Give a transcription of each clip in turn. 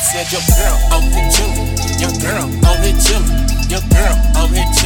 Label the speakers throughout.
Speaker 1: said your girl over here chillin'. Your girl over here chillin'. Your girl over here chillin'.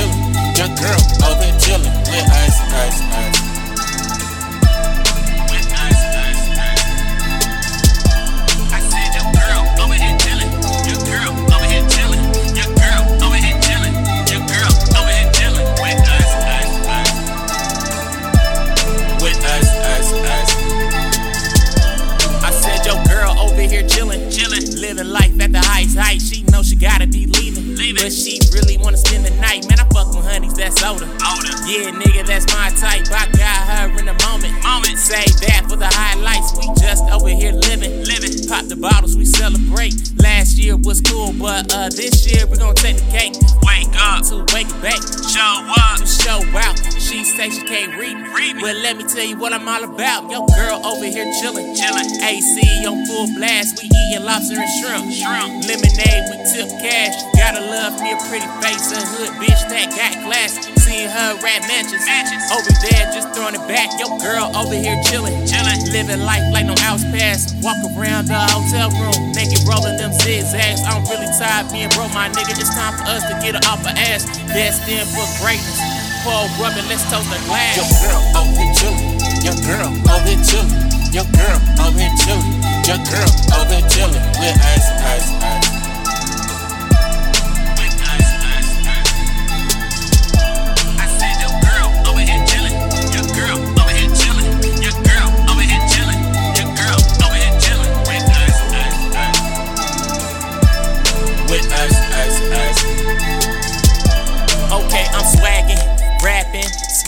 Speaker 2: But she really wanna spend the night. Man, I fuck with honeys that's older.
Speaker 3: Older.
Speaker 2: Yeah, nigga, that's my type. I got her in the moment.
Speaker 3: Moment.
Speaker 2: Save that for the highlights. We just over here living,
Speaker 3: Living.
Speaker 2: Pop the bottles, we celebrate. Last year was cool, but uh, this year we gonna take the cake
Speaker 3: Wake up.
Speaker 2: to wake back
Speaker 3: Show up.
Speaker 2: to show out. She say she can't read me.
Speaker 3: Read me.
Speaker 2: Well, let me tell you what I'm all about. Yo, girl over here chillin'.
Speaker 3: Chillin'.
Speaker 2: AC on full blast, we eating lobster and shrimp.
Speaker 3: Shrimp.
Speaker 2: Lemonade, we tip cash. Gotta love me a pretty face, a hood bitch that got glass. Seeing her mansions.
Speaker 3: Mansions.
Speaker 2: Over there, just throwing it back. Yo, girl over here chillin'.
Speaker 3: Chillin'.
Speaker 2: Living life like no house pass. Walk around the hotel room, naked rolling them zigzags. I'm really tired being broke, my nigga. It's time for us to get her off her ass. Destined for greatness. Pour rubbing, let's toast the glass.
Speaker 1: Your girl over here.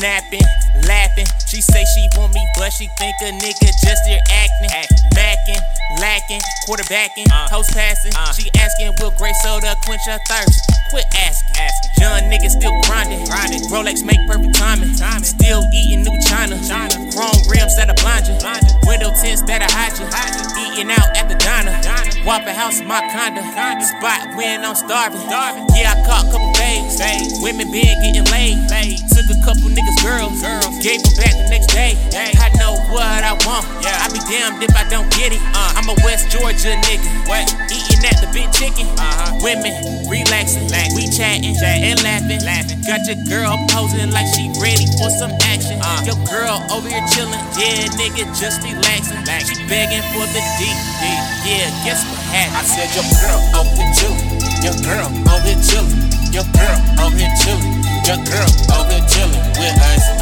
Speaker 2: Snapping, laughing. She say she want me, but she think a nigga just here acting, macking, lacking, quarterbacking,
Speaker 3: Uh.
Speaker 2: post passing.
Speaker 3: Uh.
Speaker 2: She asking, will gray soda quench her thirst? Quit asking.
Speaker 3: Asking.
Speaker 2: Young niggas still grinding,
Speaker 3: Grinding.
Speaker 2: Rolex make perfect timing.
Speaker 3: Timing.
Speaker 2: Still eating new China,
Speaker 3: China.
Speaker 2: Chrome rims that'll blind you,
Speaker 3: Blind you.
Speaker 2: window tints that'll hide you.
Speaker 3: Hide you.
Speaker 2: Eating out at the diner,
Speaker 3: Diner.
Speaker 2: Waffle House my condo, spot when I'm starving.
Speaker 3: Starving.
Speaker 2: Yeah, I caught a couple babes.
Speaker 3: Babes.
Speaker 2: Women been getting laid. Took a couple niggas, girls.
Speaker 3: Girls.
Speaker 2: Gave them back the next day.
Speaker 3: Day.
Speaker 2: I know what I want.
Speaker 3: Yeah.
Speaker 2: I be damned if I don't get it.
Speaker 3: Uh.
Speaker 2: I'm a West Georgia nigga.
Speaker 3: What?
Speaker 2: Eating at the big chicken.
Speaker 3: Uh-huh.
Speaker 2: Women relaxing.
Speaker 3: Relaxing.
Speaker 2: We chatting
Speaker 3: Chatting.
Speaker 2: and laughing.
Speaker 3: Laughing.
Speaker 2: Got your girl posing like she ready for some action.
Speaker 3: Uh.
Speaker 2: Your girl over here chilling. Yeah, nigga, just relaxing.
Speaker 3: Relaxing.
Speaker 2: She begging for the D D. Yeah, guess what happened?
Speaker 1: I said your girl over here chillin'. Your girl over here chillin'. Your girl over here chillin'. Your girl over chillin' with ice.